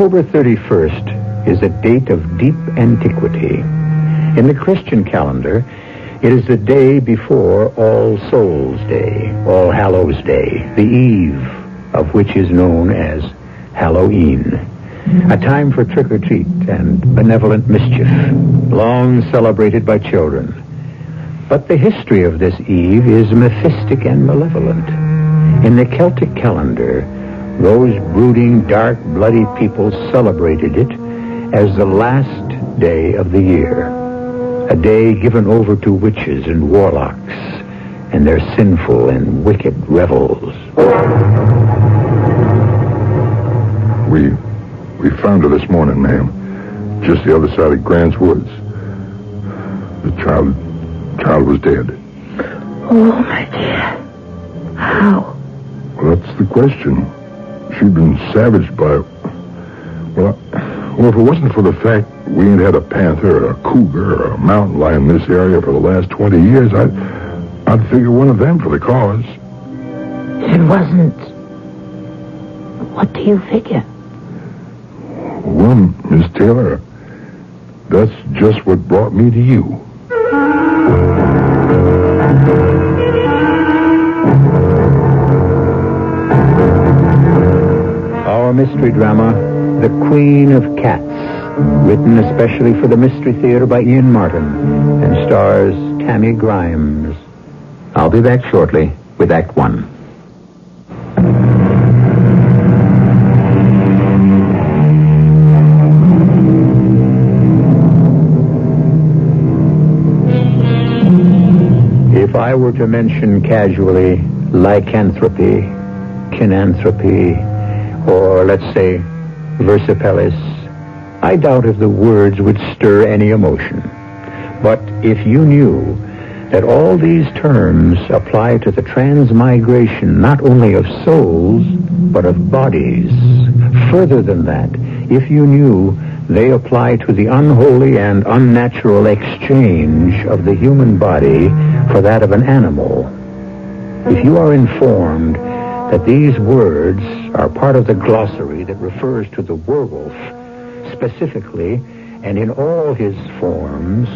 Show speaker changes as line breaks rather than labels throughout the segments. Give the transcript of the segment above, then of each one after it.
October 31st is a date of deep antiquity. In the Christian calendar, it is the day before All Souls Day, All Hallows Day, the eve of which is known as Halloween. A time for trick or treat and benevolent mischief, long celebrated by children. But the history of this eve is mephitic and malevolent. In the Celtic calendar, those brooding, dark, bloody people celebrated it as the last day of the year. A day given over to witches and warlocks and their sinful and wicked revels.
We we found her this morning, ma'am. Just the other side of Grant's Woods. The child child was dead.
Oh, my dear. How?
Well, that's the question. She'd been savaged by well, I- well, if it wasn't for the fact we ain't had a panther or a cougar or a mountain lion in this area for the last 20 years, I'd, I'd figure one of them for the cause.
It wasn't. What do you figure?
Well, Miss Taylor, that's just what brought me to you.
Mystery drama, The Queen of Cats, written especially for the Mystery Theater by Ian Martin and stars Tammy Grimes. I'll be back shortly with Act One. If I were to mention casually lycanthropy, cynanthropy, or let's say versipellis, I doubt if the words would stir any emotion. But if you knew that all these terms apply to the transmigration not only of souls, but of bodies, further than that, if you knew they apply to the unholy and unnatural exchange of the human body for that of an animal, if you are informed that these words are part of the glossary that refers to the werewolf specifically and in all his forms,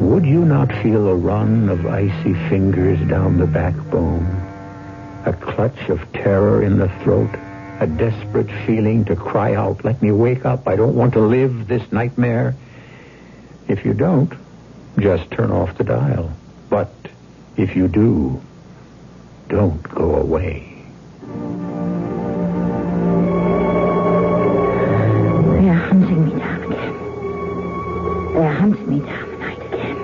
would you not feel a run of icy fingers down the backbone? A clutch of terror in the throat? A desperate feeling to cry out, let me wake up, I don't want to live this nightmare? If you don't, just turn off the dial. But if you do, don't go away.
They are hunting me down again. They are hunting me down tonight again.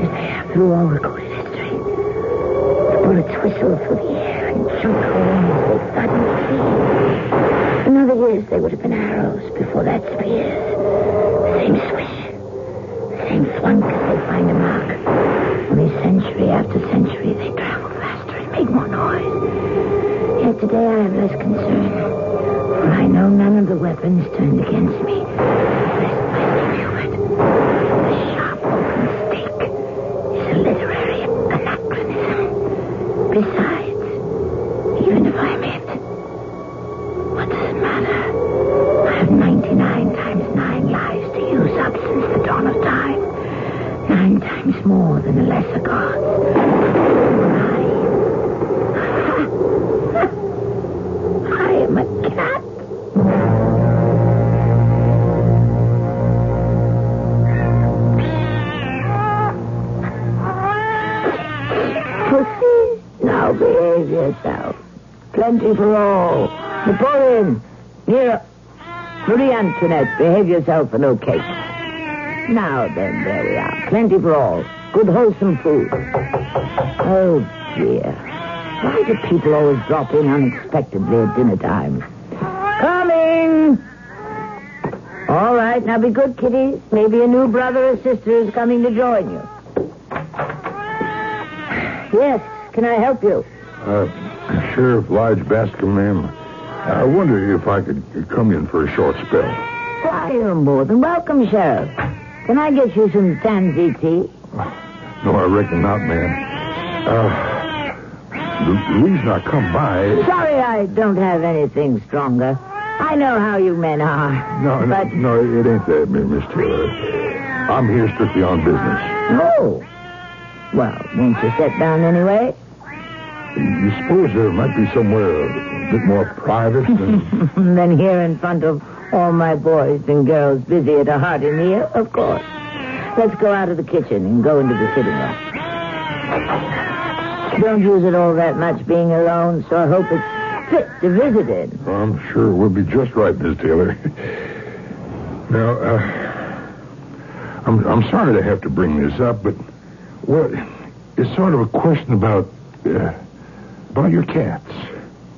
As they have through all recorded history. The bullets whistle through the air and shoot home as they thud. In other years, they would have been arrows. Before that, spears. The Same swish. Same thwunk as they find a mark. Only century after century, they travel faster and make more noise. Yet today I have less concern. For I know none of the weapons turned against me. A. Besides, even if I'm it, what does it matter? I have 99 times 9 lives to use up since the dawn of time. Nine times more than the lesser Behave yourself and cake. Now then, there we are. Plenty for all. Good wholesome food. Oh, dear. Why do people always drop in unexpectedly at dinner time? Coming! All right, now be good, kiddies. Maybe a new brother or sister is coming to join you. Yes, can I help you?
Uh, Sheriff Lige Bascom, ma'am. I wonder if I could come in for a short spell.
Why, you're more than welcome, Sheriff. Can I get you some tansy tea?
No, I reckon not, ma'am. Uh, the, the reason I come by...
Sorry I don't have anything stronger. I know how you men are.
No, no,
but...
no, it ain't that, Miss Taylor. I'm here strictly on business.
Oh. Well, won't you sit down anyway?
You suppose there might be somewhere a bit more private than...
then here in front of all my boys and girls busy at a hearty meal, of course. Let's go out of the kitchen and go into the sitting room. Don't use it all that much being alone, so I hope it's fit to visit in.
I'm sure it will be just right, Miss Taylor. now, uh, I'm, I'm sorry to have to bring this up, but, well, it's sort of a question about, uh, about your cats.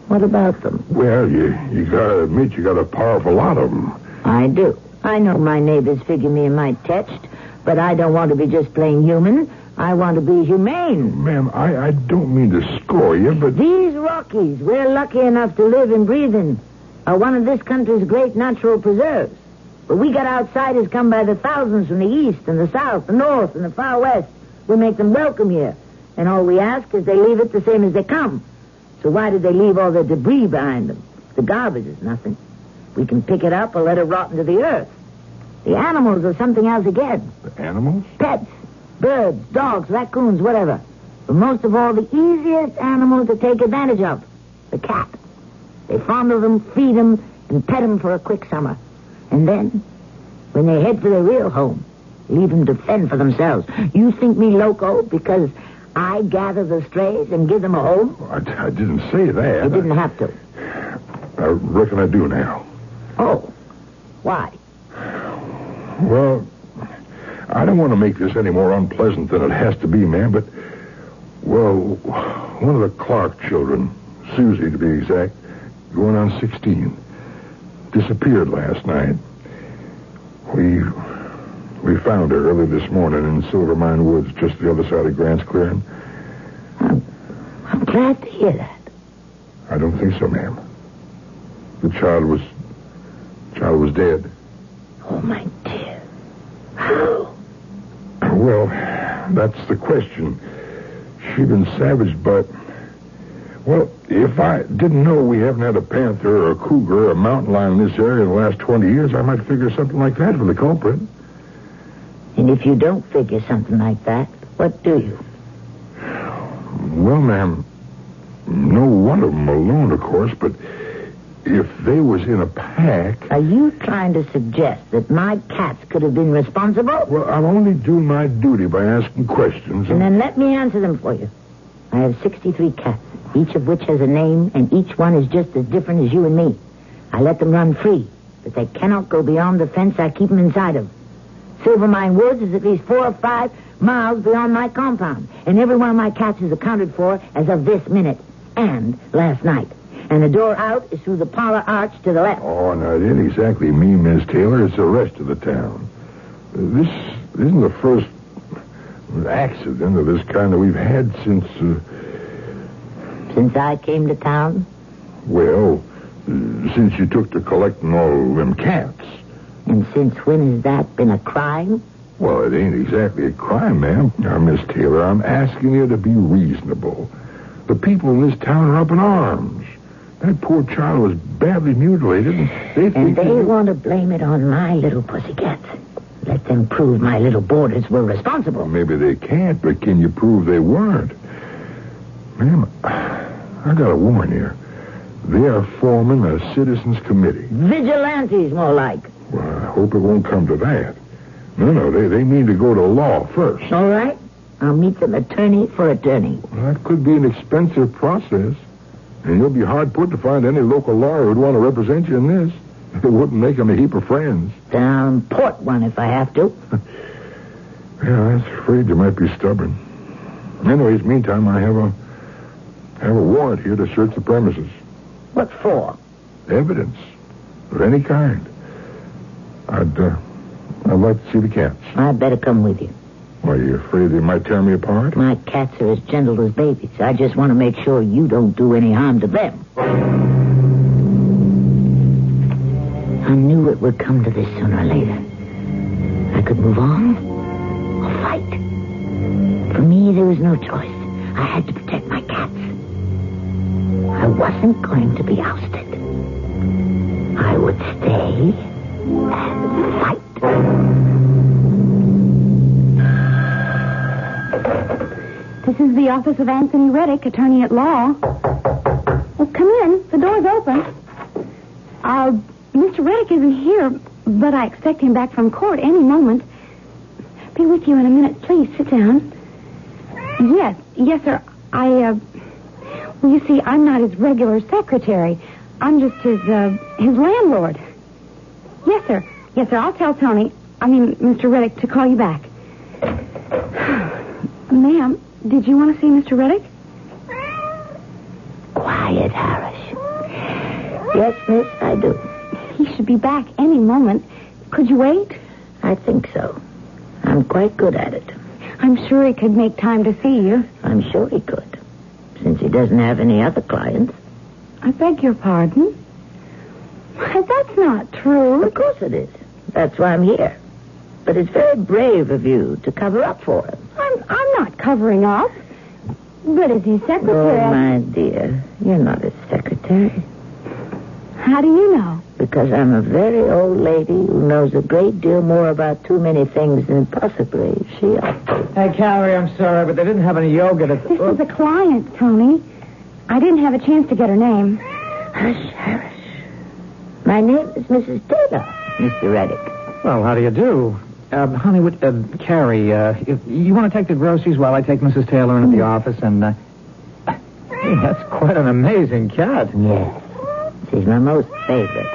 What about them?
Well, you, you gotta admit you got a powerful lot of them.
I do. I know my neighbors figure me a mite touched, but I don't want to be just plain human. I want to be humane.
Ma'am, I, I don't mean to score you, but...
These Rockies, we're lucky enough to live and breathe in, are one of this country's great natural preserves. But we got outsiders come by the thousands from the east and the south, the north and the far west. We make them welcome here. And all we ask is they leave it the same as they come. So why did they leave all the debris behind them? The garbage is nothing. We can pick it up or let it rot into the earth. The animals are something else again.
The animals?
Pets, birds, dogs, raccoons, whatever. But most of all, the easiest animal to take advantage of, the cat. They fondle them, feed them, and pet them for a quick summer. And then, when they head for their real home, leave them to fend for themselves. You think me loco because I gather the strays and give them a home?
I, I didn't say that.
You didn't have to.
Uh, I reckon I do now.
Oh, why?
Well, I don't want to make this any more unpleasant than it has to be, ma'am, but, well, one of the Clark children, Susie to be exact, going on 16, disappeared last night. We we found her early this morning in Silvermine Woods, just the other side of Grant's clearing.
I'm, I'm glad to hear that.
I don't think so, ma'am. The child was The child was dead.
Oh, my dear. How?
Well, that's the question. She'd been savaged, but well, if I didn't know we haven't had a panther or a cougar or a mountain lion in this area in the last 20 years, I might figure something like that for the culprit.
And if you don't figure something like that, what do you?
Well, ma'am, no one of them alone, of course, but if they was in a pack...
Are you trying to suggest that my cats could have been responsible?
Well, I'm only doing my duty by asking questions.
And then let me answer them for you. I have 63 cats, each of which has a name, and each one is just as different as you and me. I let them run free, but they cannot go beyond the fence I keep them inside of. Silvermine Woods is at least four or five miles beyond my compound, and every one of my cats is accounted for as of this minute and last night. And the door out is through the parlor arch to the left.
Oh, no, it ain't exactly me, Miss Taylor. It's the rest of the town. This isn't the first accident of this kind that we've had since, uh,
Since I came to town,
well, uh, since you took to collecting all them cats.
And since when has that been a crime?
Well, it ain't exactly a crime, ma'am. Now, Miss Taylor, I'm asking you to be reasonable. The people in this town are up in arms. That poor child was badly mutilated, and they think...
And they
that-
want to blame it on my little pussycats. Let them prove my little boarders were
Well,
responsible.
maybe they can't, but can you prove they weren't? Ma'am, I got to warn you. They are forming a citizens committee.
Vigilantes, more like.
Well, I hope it won't come to that. No, no, they, they mean to go to law first.
All right? I'll meet them attorney for attorney.
Well, that could be an expensive process. And you'll be hard put to find any local lawyer who'd want to represent you in this. It wouldn't make him a heap of friends.
Then I'll one if I have to.
Yeah, I was afraid you might be stubborn. Anyways, meantime, I have a I have a warrant here to search the premises.
What for?
Evidence of any kind. I'd, uh, I'd like to see the cats.
I'd better come with you.
Why, you afraid they might tear me apart?
My cats are as gentle as babies. I just want to make sure you don't do any harm to them. I knew it would come to this sooner or later. I could move on or fight. For me, there was no choice. I had to protect my cats. I wasn't going to be ousted. I would stay fight.
This is the office of Anthony Reddick, attorney at law. Well, come in. The door's open. Uh, Mr. Reddick isn't here, but I expect him back from court any moment. Be with you in a minute. Please sit down. Yes, yes, sir. I, uh, well, you see, I'm not his regular secretary. I'm just his, uh, his landlord. Yes, sir. Yes, sir. I'll tell Tony, I mean, Mr. Reddick, to call you back. Ma'am, did you want to see Mr. Reddick?
Quiet, Harris. Yes, miss, I do.
He should be back any moment. Could you wait?
I think so. I'm quite good at it.
I'm sure he could make time to see you.
I'm sure he could, since he doesn't have any other clients.
I beg your pardon. Why, That's not true.
Of course it is. That's why I'm here. But it's very brave of you to cover up for him.
I'm, I'm not covering up. But as his secretary,
Oh, my dear, you're not his secretary.
how do you know?
Because I'm a very old lady who knows a great deal more about too many things than possibly she ought to.
Hey, Carrie, I'm sorry, but they didn't have any yogurt at
This is oh. a client, Tony. I didn't have a chance to get her name.
Hush, Harris. My name is Mrs. Taylor, Mr. Reddick.
Well, how do you do? Uh, honey, would, uh, Carrie, uh, if you want to take the groceries while I take Mrs. Taylor in at the office and, uh... Hey, that's quite an amazing cat.
Yes. She's my most favorite.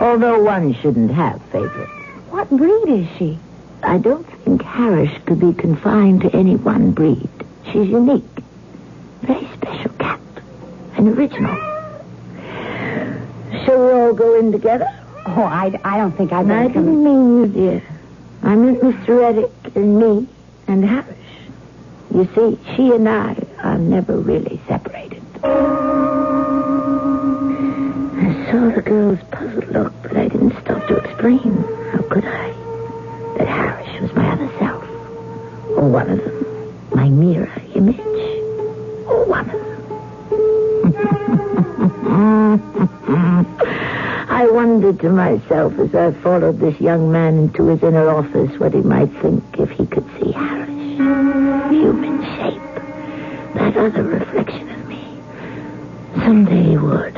Although one shouldn't have favorites.
What breed is she?
I don't think Harris could be confined to any one breed. She's unique. Very special cat. An original. Shall we all go in together?
Oh, I, I don't think I'd
I didn't mean you, dear. I meant Mr. Reddick and me and Harris. You see, she and I are never really separated. I saw the girl's puzzled look, but I didn't stop to explain. How could I? That Harris was my other self. Or one of them. My mirror image. Or one of them. I wondered to myself as I followed this young man into his inner office what he might think if he could see Harris. Human shape. That other reflection of me. Someday he would.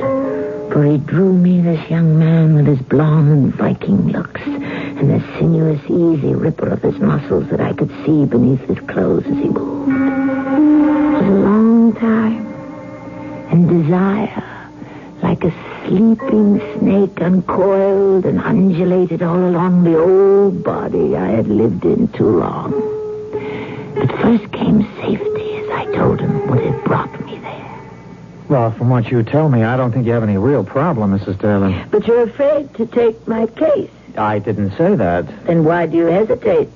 For he drew me this young man with his blonde Viking looks and the sinuous, easy ripple of his muscles that I could see beneath his clothes as he moved. It was a long time. And desire, like a sleeping snake, uncoiled and undulated all along the old body I had lived in too long. But first came safety, as I told him would have brought me there.
Well, from what you tell me, I don't think you have any real problem, Mrs. Taylor.
But you're afraid to take my case.
I didn't say that.
Then why do you hesitate?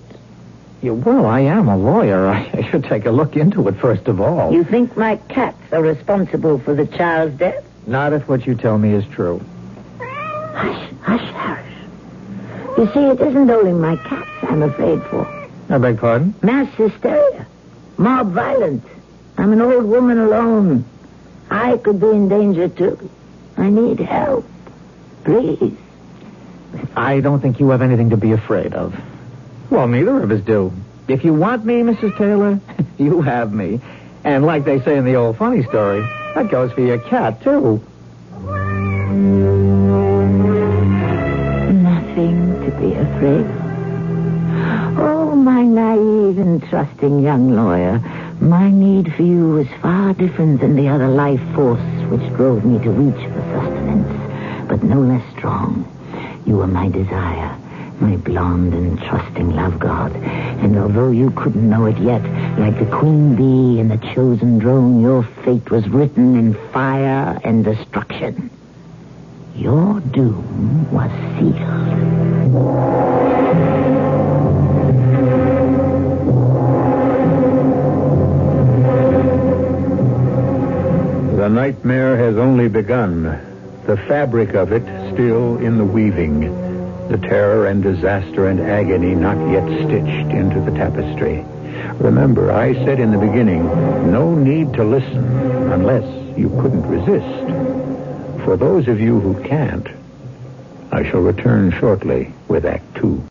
You, well, I am a lawyer. I, I should take a look into it first of all.
You think my cats are responsible for the child's death?
Not if what you tell me is true.
Hush, hush, Harris. You see, it isn't only my cats I'm afraid for.
I beg pardon?
Mass hysteria. Mob violence. I'm an old woman alone. I could be in danger, too. I need help. Please.
I don't think you have anything to be afraid of. Well, neither of us do. If you want me, Mrs. Taylor, you have me. And like they say in the old funny story, that goes for your cat, too.
Nothing to be afraid of. Oh, my naive and trusting young lawyer. My need for you was far different than the other life force which drove me to reach for sustenance, but no less strong. You were my desire, my blonde and trusting love god. And although you couldn't know it yet, like the queen bee and the chosen drone, your fate was written in fire and destruction. Your doom was sealed.
The nightmare has only begun. The fabric of it still in the weaving. The terror and disaster and agony not yet stitched into the tapestry. Remember, I said in the beginning, no need to listen unless you couldn't resist. For those of you who can't, I shall return shortly with Act Two.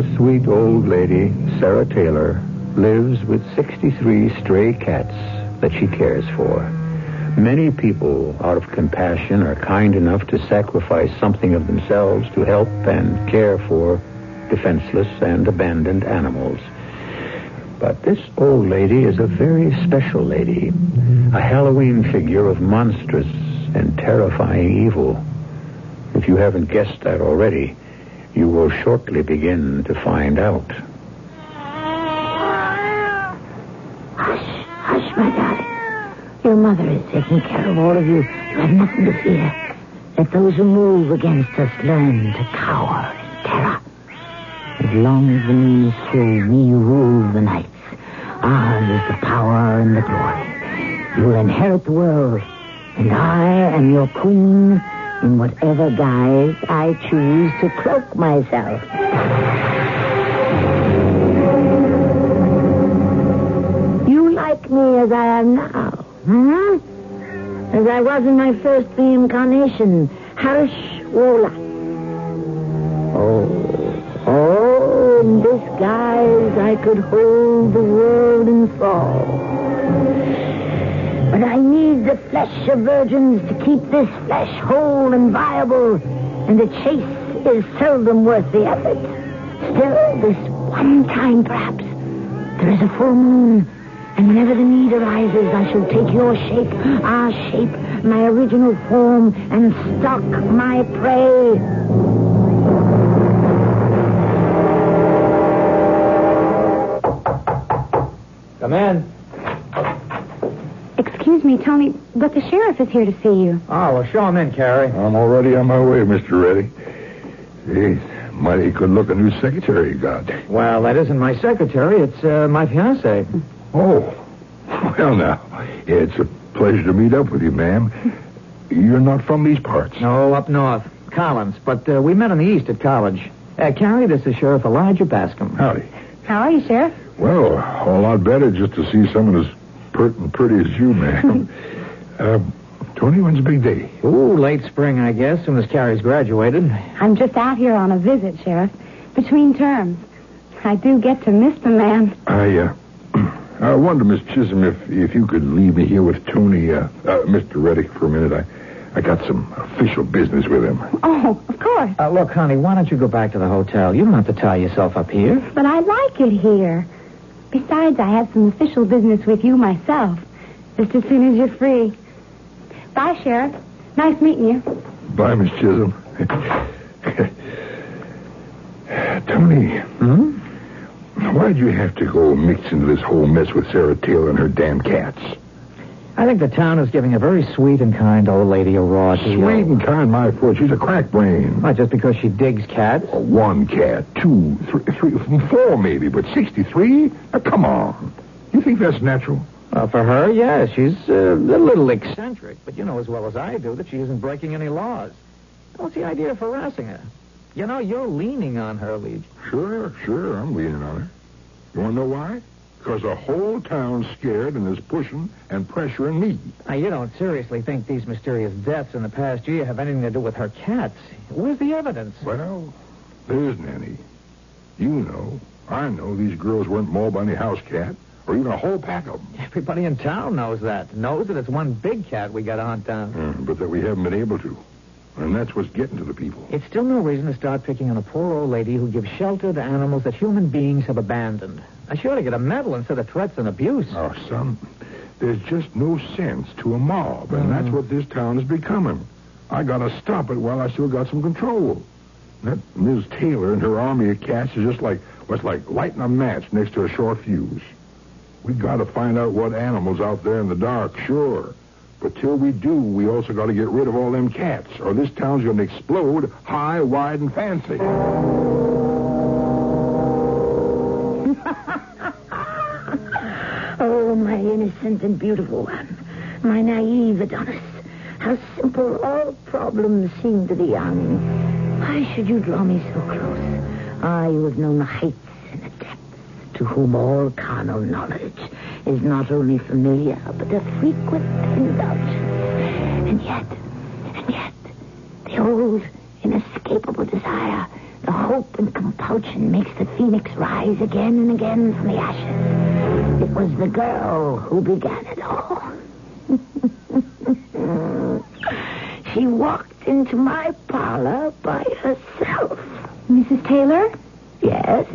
A sweet old lady, Sarah Taylor, lives with 63 stray cats that she cares for. Many people, out of compassion, are kind enough to sacrifice something of themselves to help and care for defenseless and abandoned animals. But this old lady is a very special lady, a Halloween figure of monstrous and terrifying evil. If you haven't guessed that already, you will shortly begin to find out.
Hush, hush, my darling. Your mother is taking care of all of you. You have nothing to fear. Let those who move against us learn to cower in terror. As long as the moon is we rule the nights. Ours is the power and the glory. You will inherit the world, and I am your queen in whatever guise I choose to cloak myself. You like me as I am now, hmm? As I was in my first reincarnation, Harish Wola. Oh, oh, in this guise I could hold the world in thrall. But I need the flesh of virgins to keep this flesh whole and viable, and the chase is seldom worth the effort. Still, this one time perhaps, there is a full moon, and whenever the need arises, I shall take your shape, our shape, my original form, and stalk my prey.
Come in.
Excuse me, Tony, but the sheriff is here to see you.
Oh, well, show him in, Carrie.
I'm already on my way, Mr. Reddy. Geez, mighty good looking new secretary you got.
Well, that isn't my secretary. It's uh, my fiancée.
Oh, well now, it's a pleasure to meet up with you, ma'am. You're not from these parts.
No, up north. Collins. But uh, we met in the east at college. Uh, Carrie, this is Sheriff Elijah Bascom.
Howdy.
How are you, Sheriff?
Well, a lot better just to see someone as pert and pretty as you, ma'am. uh, Tony, when's the big day?
Ooh, late spring, I guess, soon as Carrie's graduated.
I'm just out here on a visit, Sheriff. Between terms. I do get to miss the man.
I, uh, I wonder, Miss Chisholm, if if you could leave me here with Tony, uh, uh, Mr. Reddick, for a minute. I, I got some official business with him.
Oh, of course.
Uh, look, honey, why don't you go back to the hotel? You don't have to tie yourself up here.
But I like it here. Besides, I have some official business with you myself. Just as soon as you're free. Bye, Sheriff. Nice meeting you.
Bye, Miss Chisholm. Tony,
Hmm?
why'd you have to go mix into this whole mess with Sarah Taylor and her damn cats?
I think the town is giving a very sweet and kind old lady a raw deal.
Sweet and kind, my foot. She's a crack brain.
Not just because she digs cats.
One cat, two, three, three, four maybe, but 63? Now, come on. You think that's natural?
Well, for her, yes. She's uh, a little eccentric, but you know as well as I do that she isn't breaking any laws. What's the idea of harassing her? You know, you're leaning on her, Leach.
Sure, sure, I'm leaning on her. You want to know why? Because the whole town's scared and is pushing and pressuring me.
Now, you don't seriously think these mysterious deaths in the past year have anything to do with her cats. Where's the evidence?
Well, there isn't any. You know, I know these girls weren't mauled by any house cat or even a whole pack of them.
Everybody in town knows that. Knows that it's one big cat we got to hunt down.
Uh, but that we haven't been able to. And that's what's getting to the people.
It's still no reason to start picking on a poor old lady who gives shelter to animals that human beings have abandoned. I sure to get a medal instead of threats and abuse.
Oh, son, there's just no sense to a mob, and that's mm. what this town is becoming. I gotta stop it while I still got some control. That Ms. Taylor and her army of cats is just like what's like lighting a match next to a short fuse. We gotta find out what animals out there in the dark, sure. But till we do, we also gotta get rid of all them cats, or this town's gonna explode high, wide, and fancy.
Oh, my innocent and beautiful one. My naive Adonis. How simple all problems seem to the young. Why should you draw me so close? I who have known the heights and the depths, to whom all carnal knowledge is not only familiar, but a frequent indulgence. And yet, and yet, the old, inescapable desire, the hope and compulsion makes the phoenix rise again and again from the ashes. It was the girl who began it all. she walked into my parlor by herself.
Mrs. Taylor?
Yes,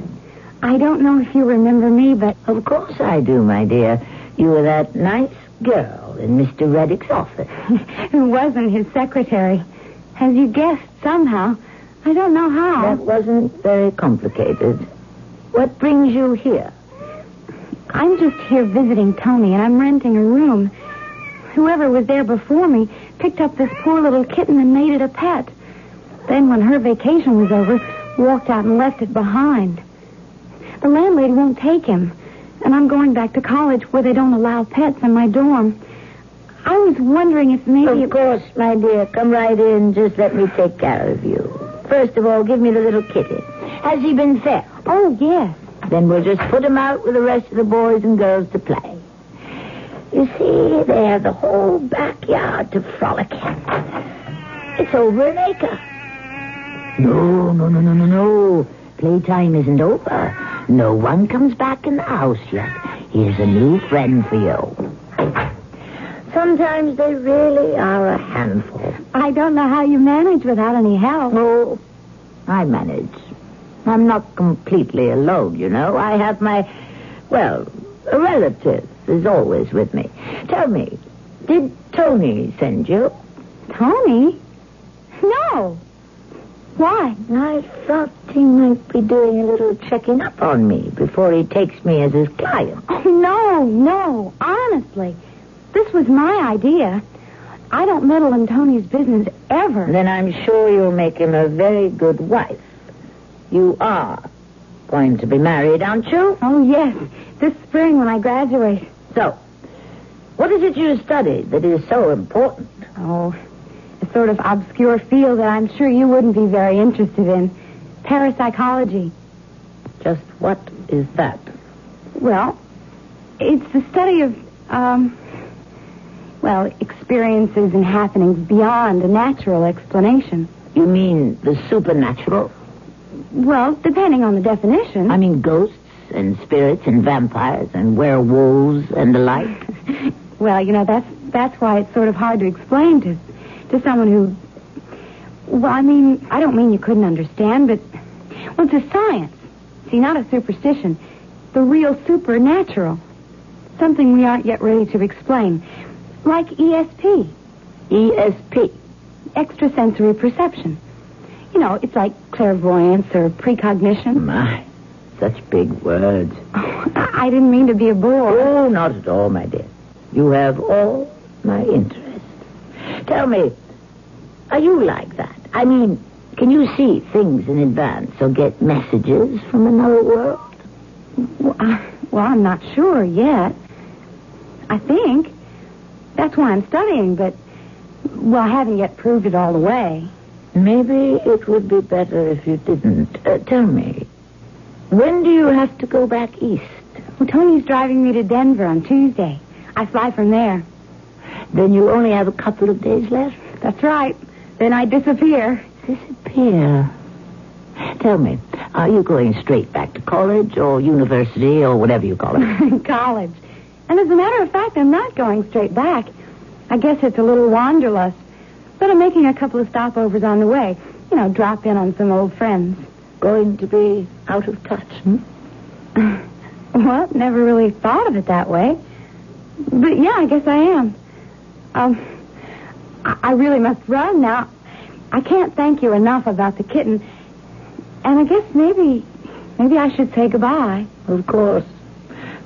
I don't know if you remember me, but
of course I do, my dear. You were that nice girl in Mr. Reddick's office.
who wasn't his secretary? As you guessed somehow. I don't know how.
That wasn't very complicated. What brings you here?
I'm just here visiting Tony, and I'm renting a room. Whoever was there before me picked up this poor little kitten and made it a pet. Then, when her vacation was over, walked out and left it behind. The landlady won't take him, and I'm going back to college where they don't allow pets in my dorm. I was wondering if maybe...
Oh, of course, my dear. Come right in. Just let me take care of you. First of all, give me the little kitty. Has he been fed?
Oh, yes.
Then we'll just put him out with the rest of the boys and girls to play. You see, they have the whole backyard to frolic in. It's over an acre. No, no, no, no, no, no. Playtime isn't over. No one comes back in the house yet. Here's a new friend for you. Sometimes they really are a handful.
I don't know how you manage without any help.
Oh, I manage. I'm not completely alone, you know. I have my, well, a relative is always with me. Tell me, did Tony send you?
Tony? No. Why?
I thought he might be doing a little checking up on me before he takes me as his client.
Oh, no, no. Honestly. This was my idea. I don't meddle in Tony's business ever.
Then I'm sure you'll make him a very good wife. You are going to be married, aren't you?
Oh, yes. This spring when I graduate.
So, what is it you study that is so important?
Oh, a sort of obscure field that I'm sure you wouldn't be very interested in. Parapsychology.
Just what is that?
Well, it's the study of, um, well, experiences and happenings beyond a natural explanation.
You mean the supernatural?
Well, depending on the definition.
I mean ghosts and spirits and vampires and werewolves and the like.
well, you know, that's that's why it's sort of hard to explain to to someone who well, I mean, I don't mean you couldn't understand, but well, it's a science. See, not a superstition. The real supernatural. Something we aren't yet ready to explain. Like ESP.
ESP.
Extrasensory perception. You know, it's like clairvoyance or precognition.
My, such big words.
Oh, I didn't mean to be a bore.
Oh, not at all, my dear. You have all my interest. Tell me, are you like that? I mean, can you see things in advance or get messages from another world?
Well, I, well, I'm not sure yet. I think. That's why I'm studying, but, well, I haven't yet proved it all the way.
Maybe it would be better if you didn't. Uh, tell me, when do you have to go back east?
Well, Tony's driving me to Denver on Tuesday. I fly from there.
Then you only have a couple of days left?
That's right. Then I disappear.
Disappear? Tell me, are you going straight back to college or university or whatever you call it?
college. And as a matter of fact, I'm not going straight back. I guess it's a little wanderlust. but I'm making a couple of stopovers on the way. You know, drop in on some old friends.
Going to be out of touch, hmm?
well, never really thought of it that way. But yeah, I guess I am. Um, I, I really must run now. I can't thank you enough about the kitten. And I guess maybe, maybe I should say goodbye.
Of course.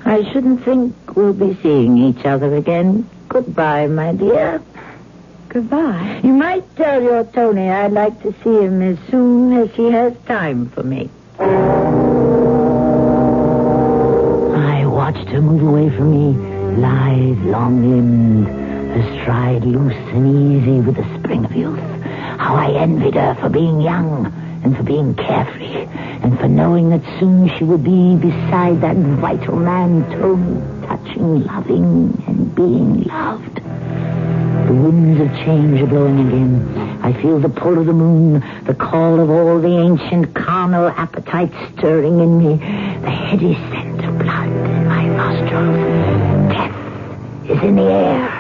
I shouldn't think we'll be seeing each other again. Goodbye, my dear.
Goodbye.
You might tell your Tony I'd like to see him as soon as he has time for me. I watched her move away from me, lithe, long-limbed, her stride loose and easy with the spring of youth. How I envied her for being young and for being carefree and for knowing that soon she would be beside that vital man, Tony, touching, loving, and being loved. The winds of change are blowing again. I feel the pull of the moon, the call of all the ancient carnal appetites stirring in me, the heady scent of blood in my nostrils. Death is in the air.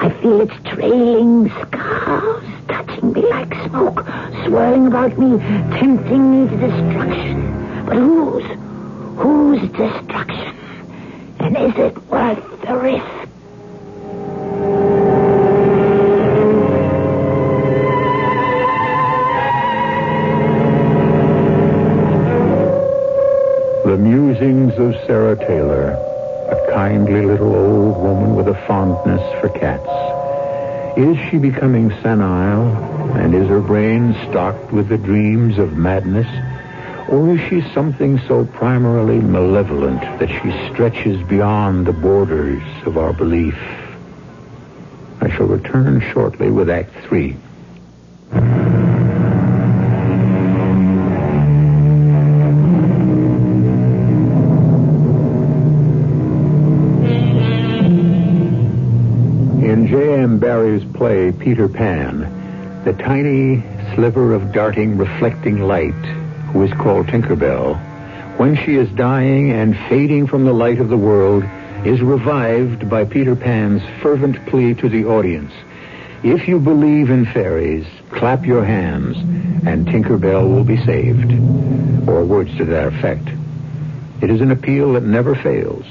I feel its trailing scars touching me like smoke, swirling about me, tempting me to destruction. But whose? Whose destruction? And is it worth the risk?
The musings of Sarah Taylor, a kindly little old woman with a fondness for cats. Is she becoming senile, and is her brain stocked with the dreams of madness? Or is she something so primarily malevolent that she stretches beyond the borders of our belief? I shall return shortly with Act Three. Play, Peter Pan, the tiny sliver of darting, reflecting light, who is called Tinkerbell, when she is dying and fading from the light of the world, is revived by Peter Pan's fervent plea to the audience. If you believe in fairies, clap your hands, and Tinkerbell will be saved. Or words to that effect. It is an appeal that never fails.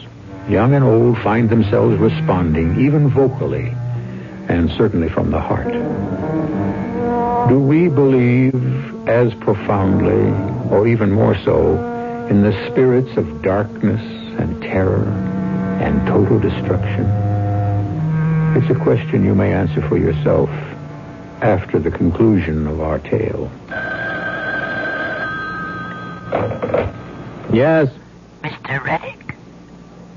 Young and old find themselves responding, even vocally, and certainly from the heart. Do we believe as profoundly, or even more so, in the spirits of darkness and terror and total destruction? It's a question you may answer for yourself after the conclusion of our tale.
Yes,
Mr. Reddick?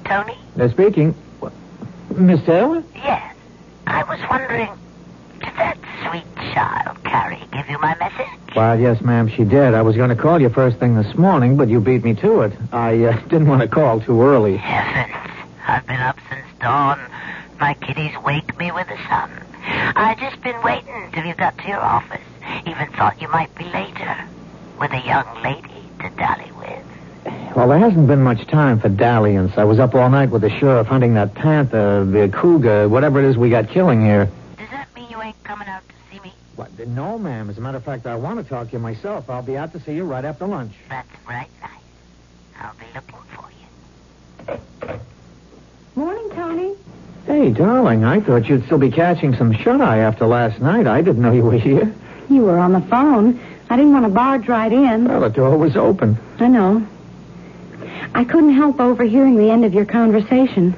Tony?
they're speaking. What? Miss Taylor?
Yes. I was wondering, did that sweet child, Carrie, give you my message?
Well, yes, ma'am, she did. I was going to call you first thing this morning, but you beat me to it. I uh, didn't want to call too early.
Heavens, I've been up since dawn. My kiddies wake me with the sun. I just been waiting till you got to your office. Even thought you might be later. With a young lady to dally with.
Well, there hasn't been much time for dalliance. I was up all night with the sheriff hunting that panther, the cougar, whatever it is we got killing here.
Does that mean you ain't coming out to see me?
What? No, ma'am. As a matter of fact, I want to talk to you myself. I'll be out to see you right after lunch.
That's right nice. I'll be looking for you.
Morning, Tony.
Hey, darling, I thought you'd still be catching some shut-eye after last night. I didn't know you were here.
You were on the phone. I didn't want to barge right in.
Well, the door was open.
I know. I couldn't help overhearing the end of your conversation.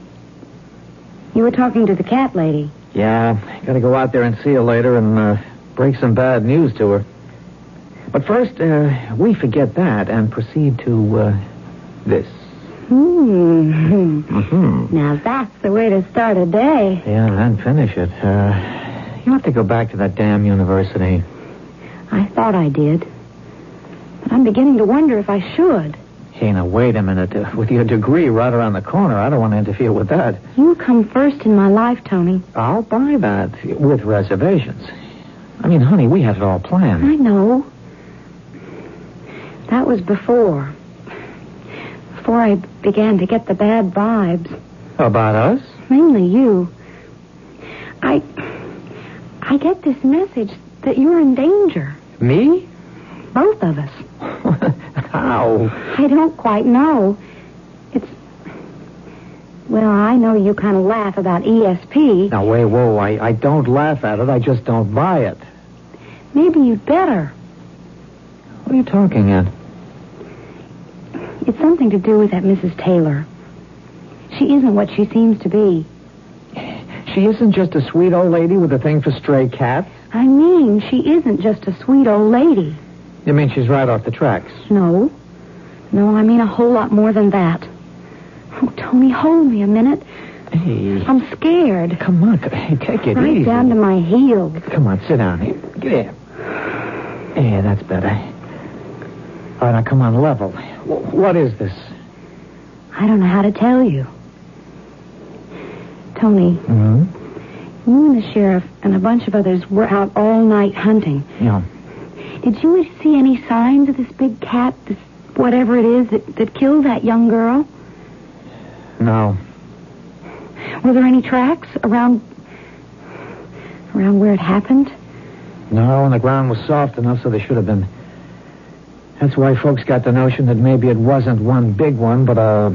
You were talking to the cat lady.
Yeah, gotta go out there and see her later and uh, break some bad news to her. But first, uh, we forget that and proceed to uh, this.
Hmm.
Mm-hmm.
Now that's the way to start a day.
Yeah, and finish it. Uh, you have to go back to that damn university.
I thought I did. But I'm beginning to wonder if I should.
Hey, now, wait a minute. Uh, with your degree right around the corner, I don't want to interfere with that.
You come first in my life, Tony.
I'll buy that with reservations. I mean, honey, we had it all planned.
I know. That was before. Before I began to get the bad vibes.
About us?
Mainly you. I. I get this message that you're in danger.
Me?
Both of us.
How?
I don't quite know. It's. Well, I know you kind of laugh about ESP.
Now, wait, whoa, I, I don't laugh at it. I just don't buy it.
Maybe you'd better.
What are you talking at?
It's something to do with that Mrs. Taylor. She isn't what she seems to be.
She isn't just a sweet old lady with a thing for stray cats.
I mean, she isn't just a sweet old lady.
You mean she's right off the tracks?
No. No, I mean a whole lot more than that. Oh, Tony, hold me a minute.
Hey,
I'm scared.
come on. Hey, take it
Right
easy.
down to my heels.
Come on, sit down here. Get here. Yeah, that's better. All right, now come on, level. What is this?
I don't know how to tell you. Tony,
Hmm?
you and the sheriff and a bunch of others were out all night hunting.
Yeah.
Did you see any signs of this big cat, this whatever it is that, that killed that young girl?
No.
Were there any tracks around around where it happened?
No, and the ground was soft enough so there should have been. That's why folks got the notion that maybe it wasn't one big one, but a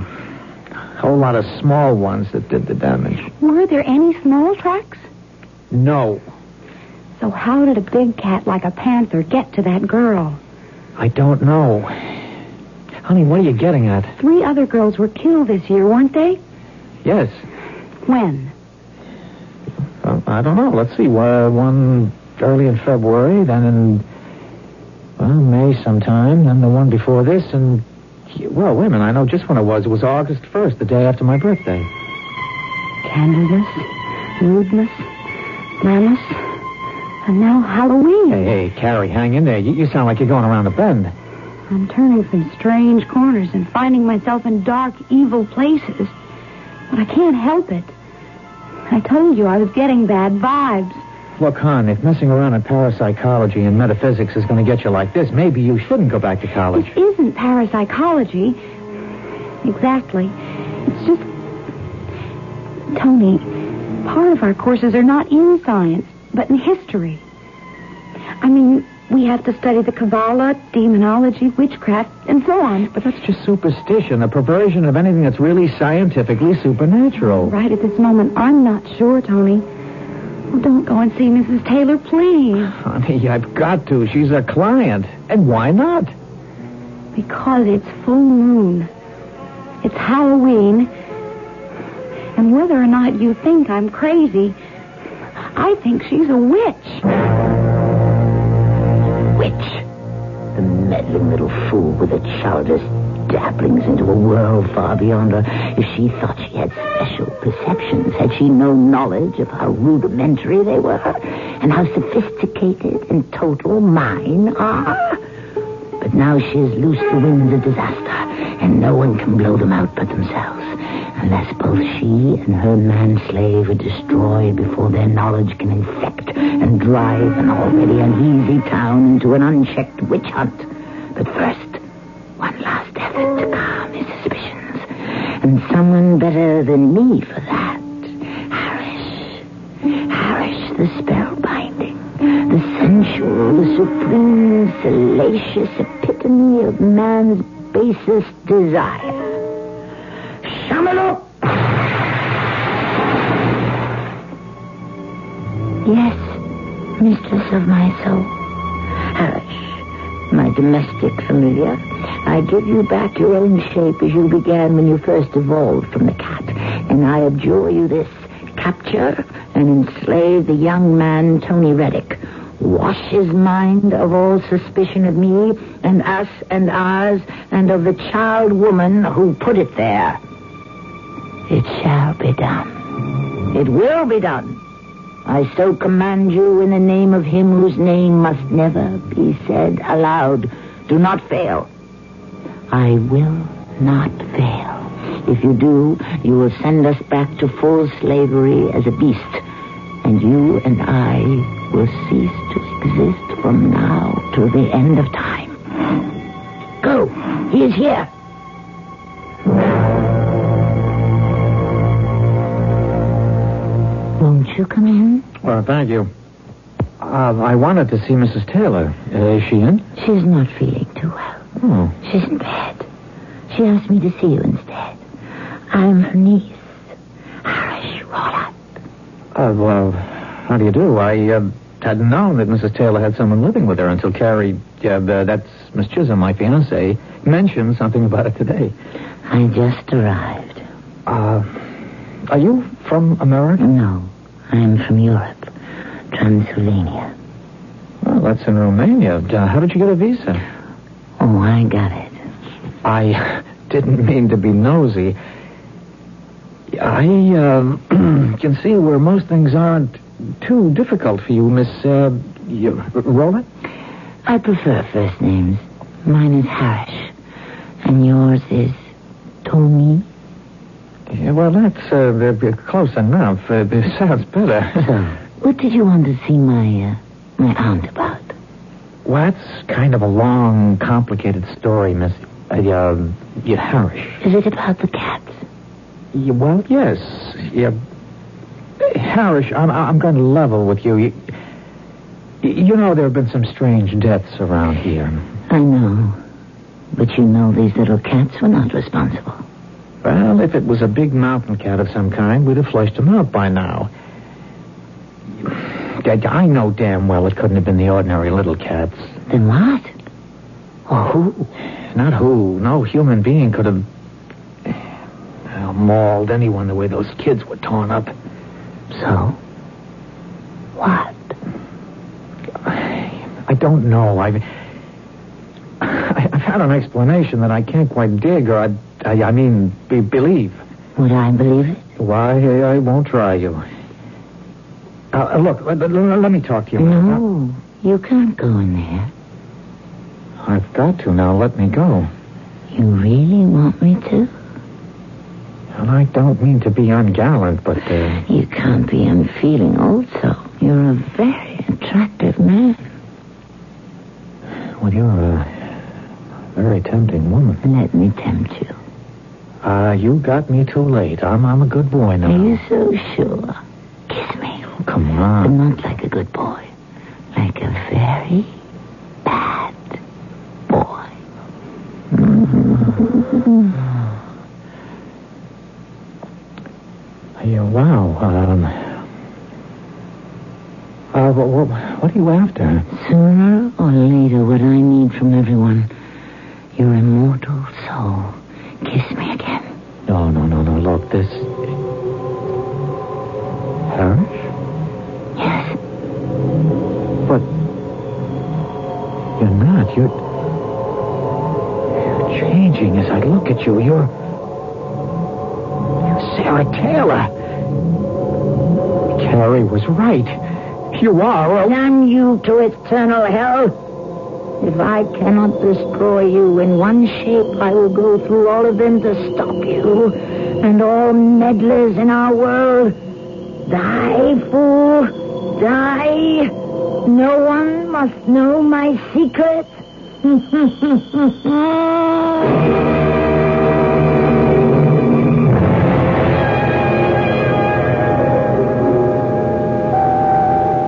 whole lot of small ones that did the damage.
Were there any small tracks?
No.
So how did a big cat like a panther get to that girl?
I don't know. Honey, what are you getting at?
Three other girls were killed this year, weren't they?
Yes.
When?
Uh, I don't know. Let's see. One early in February, then in well May sometime, then the one before this, and well, wait a minute. I know just when it was. It was August first, the day after my birthday.
Candlemas, Roodmas, Lammas, and now Halloween.
Hey, hey, Carrie, hang in there. You, you sound like you're going around a bend.
I'm turning some strange corners and finding myself in dark, evil places. But I can't help it. I told you I was getting bad vibes.
Look, hon, if messing around in parapsychology and metaphysics is going to get you like this, maybe you shouldn't go back to college.
This isn't parapsychology. Exactly. It's just. Tony, part of our courses are not in science, but in history. I mean, we have to study the Kabbalah, demonology, witchcraft, and so on.
But that's just superstition, a perversion of anything that's really scientifically supernatural.
Right at this moment, I'm not sure, Tony. Oh, don't go and see Mrs. Taylor, please.
Honey, I've got to. She's a client. And why not?
Because it's full moon. It's Halloween. And whether or not you think I'm crazy, I think she's a witch.
Witch. The meddling little fool with her childish dabblings into a world far beyond her. If she thought she had special perceptions, had she no knowledge of how rudimentary they were, and how sophisticated and total mine are? But now she has loosed the winds of disaster, and no one can blow them out but themselves. Unless both she and her man-slave are destroyed before their knowledge can infect and drive an already uneasy town into an unchecked witch hunt. But first, one last effort to calm his suspicions. And someone better than me for that. Harris. Harris the spellbinding. The sensual, the supreme, salacious epitome of man's basest desire. Shamaluk! Yes, mistress of my soul. Harish, my domestic familiar, I give you back your own shape as you began when you first evolved from the cat, and I abjure you this capture and enslave the young man Tony Reddick. Wash his mind of all suspicion of me and us and ours and of the child woman who put it there. It shall be done. It will be done. I so command you in the name of him whose name must never be said aloud. Do not fail. I will not fail. If you do, you will send us back to full slavery as a beast, and you and I will cease to exist from now to the end of time. Go. He is here. Won't you come in?
Well, thank you. Uh, I wanted to see Mrs. Taylor. Uh, is she in?
She's not feeling too well.
Oh.
She's in bed. She asked me to see you instead. I'm her niece, Harish Rollup.
Uh, well, how do you do? I uh, hadn't known that Mrs. Taylor had someone living with her until Carrie, uh, uh, that's Miss Chisholm, my fiancée, mentioned something about it today.
I just arrived.
Uh, are you from America?
No, I'm from Europe, Transylvania.
Well, that's in Romania. Uh, how did you get a visa?
Oh, I got it.
I didn't mean to be nosy. I um, can see where most things aren't too difficult for you, Miss uh.
I prefer first names. Mine is Harish, and yours is Tony.
Yeah, well, that's uh, uh, close enough. Uh, it sounds better.
So, what did you want to see my uh, my aunt about?
well, that's kind of a long, complicated story, Miss uh, uh, yeah, Harish.
Is it about the cats?
Yeah, well, yes. Yeah. Harish, I'm, I'm going to level with you. you. You know there have been some strange deaths around here.
I know, but you know these little cats were not responsible.
Well, if it was a big mountain cat of some kind, we'd have flushed him out by now. I I know damn well it couldn't have been the ordinary little cats.
Then what? Or who?
Not who. No human being could have well, mauled anyone the way those kids were torn up.
So? What?
I don't know. I've, I've had an explanation that I can't quite dig, or I, I, I mean, be, believe.
Would I believe it?
Why, I won't try you. Uh, look, let, let- let me talk to you.
No, you can't go in there.
I've got to now. Let me go.
You really want me to?
And I don't mean to be ungallant, but uh,
You can't be unfeeling also. You're a very attractive man.
well, you're a very tempting woman.
Let me tempt you.
Uh, you got me too late. I'm, I'm a good boy now.
Are you so sure? Kiss me.
Oh, come on.
But not like a good boy. Like a very bad boy.
Yeah, wow. Um, uh, what, what, what are you after?
Sooner or later, what I need from everyone, your immortal soul. Kiss me again.
No, no, no, no. Look, this. Harish?
Yes.
But. You're not. You're. Changing as I look at you. You're. You're Sarah Taylor. Carrie was right. You are a.
Damn you to eternal hell. If I cannot destroy you in one shape, I will go through all of them to stop you. And all meddlers in our world. Die, fool. Die. No one must know my secret.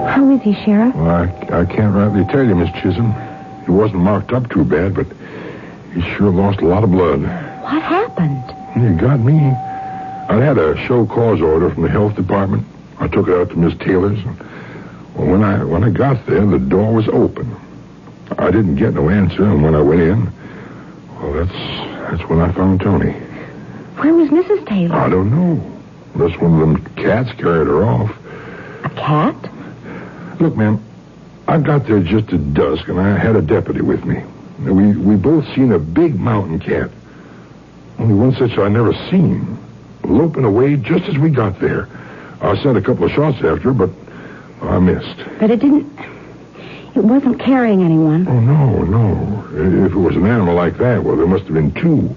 How is he, Sheriff?
Well, I, I can't rightly tell you, Miss Chisholm. He wasn't marked up too bad, but he sure lost a lot of blood.
What happened?
He got me. I had a show cause order from the health department. I took it out to Miss Taylor's. Well, when I when I got there, the door was open. I didn't get no answer, and when I went in, well, that's that's when I found Tony.
Where was Mrs. Taylor?
I don't know. Unless one of them cats carried her off.
A cat?
Look, ma'am, I got there just at dusk, and I had a deputy with me. We we both seen a big mountain cat. Only one such I never seen. Loping away just as we got there. I sent a couple of shots after her, but I missed.
But it didn't. It wasn't carrying anyone.
Oh, no, no. If it was an animal like that, well, there must have been two.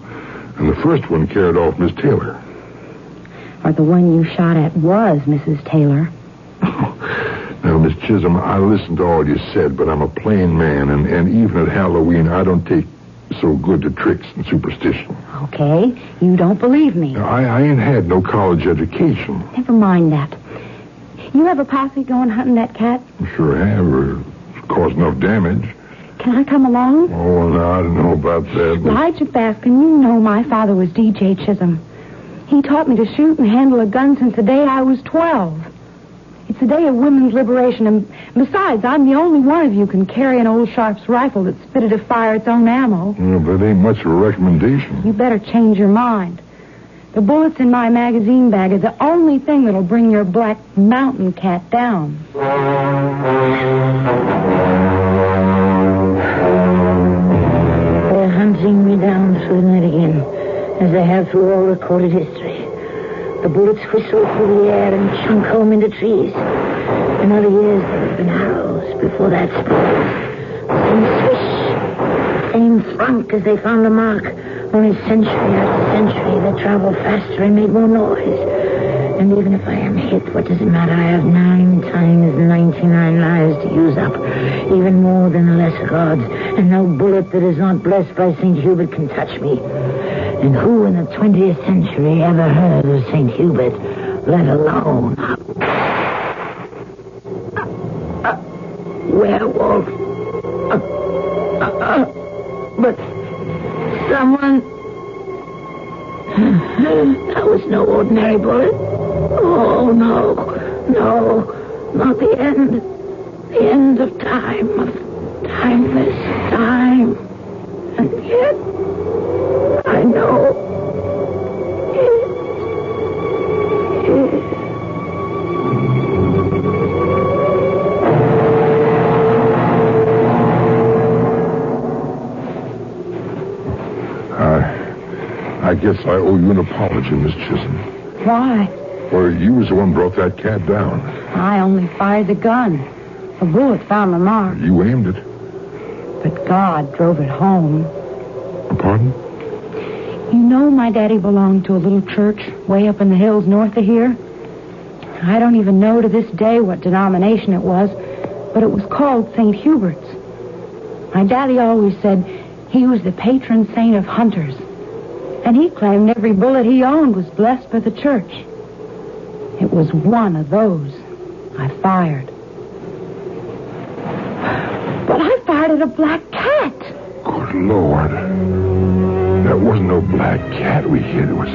And the first one carried off Miss Taylor.
Or the one you shot at was Mrs. Taylor.
Now, Miss Chisholm, I listened to all you said, but I'm a plain man, and, and even at Halloween, I don't take so good to tricks and superstition.
Okay, you don't believe me.
I, I ain't had no college education.
Never mind that. You have a posse going hunting that cat?
Sure have. Or caused no damage.
Can I come along?
Oh, no, I don't know about that. But
Elijah Baskin, you know my father was D.J. Chisholm. He taught me to shoot and handle a gun since the day I was 12. It's the day of women's liberation, and besides, I'm the only one of you can carry an old Sharps rifle that's fitted to fire its own ammo.
Yeah, that ain't much of a recommendation.
You better change your mind. The bullets in my magazine bag are the only thing that'll bring your black mountain cat down.
They're hunting me down through the night again, as they have through all recorded history. The bullets whistle through the air and chunk home into trees. In other years, there have been arrows before that spot. Same swish, same thunk as they found the mark. Only century after century, they travel faster and make more noise. And even if I am hit, what does it matter? I have nine times 99 lives to use up. Even more than the lesser gods. And no bullet that is not blessed by St. Hubert can touch me. And who in the 20th century ever heard of St. Hubert, let alone werewolf? A, a, a, but someone... That was no ordinary bullet. Oh, no. No. Not the end. The end of time. Of timeless time. And yet... I know.
I, guess I owe you an apology, Miss Chisholm.
Why?
Well, you was the one brought that cat down.
I only fired the gun. A bullet found the mark,
You aimed it.
but God drove it home.
Pardon?
You know my daddy belonged to a little church way up in the hills north of here? I don't even know to this day what denomination it was, but it was called St. Hubert's. My daddy always said he was the patron saint of hunters. And he claimed every bullet he owned was blessed by the church. It was one of those I fired. But I fired at a black cat.
Good Lord. That wasn't no black cat we hit. It was.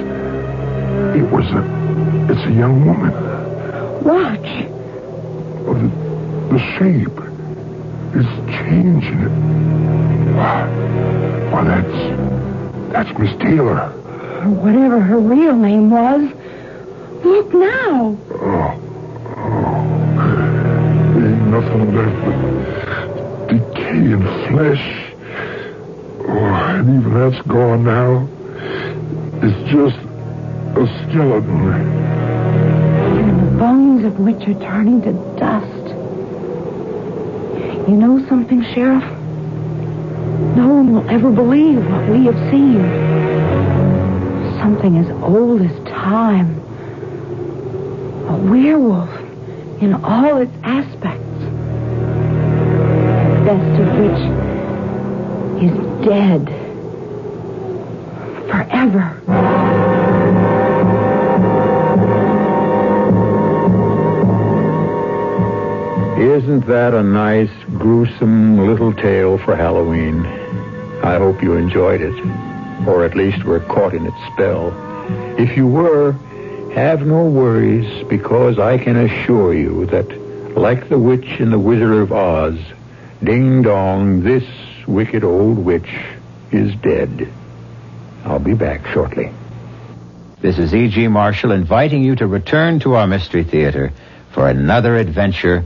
It was a. It's a young woman.
Watch.
Oh, the, the shape is changing. It. Why, why, that's. That's Miss Taylor.
Or whatever her real name was. Look now.
Oh. Oh. Ain't nothing left but decaying flesh. Oh, and even that's gone now. It's just a skeleton.
And the bones of which are turning to dust. You know something, Sheriff? No one will ever believe what we have seen. Something as old as time. A werewolf in all its aspects. The best of which is dead. Forever.
Isn't that a nice, gruesome little tale for Halloween? I hope you enjoyed it, or at least were caught in its spell. If you were, have no worries, because I can assure you that, like the witch in The Wizard of Oz, ding dong, this wicked old witch is dead. I'll be back shortly.
This is E.G. Marshall inviting you to return to our Mystery Theater for another adventure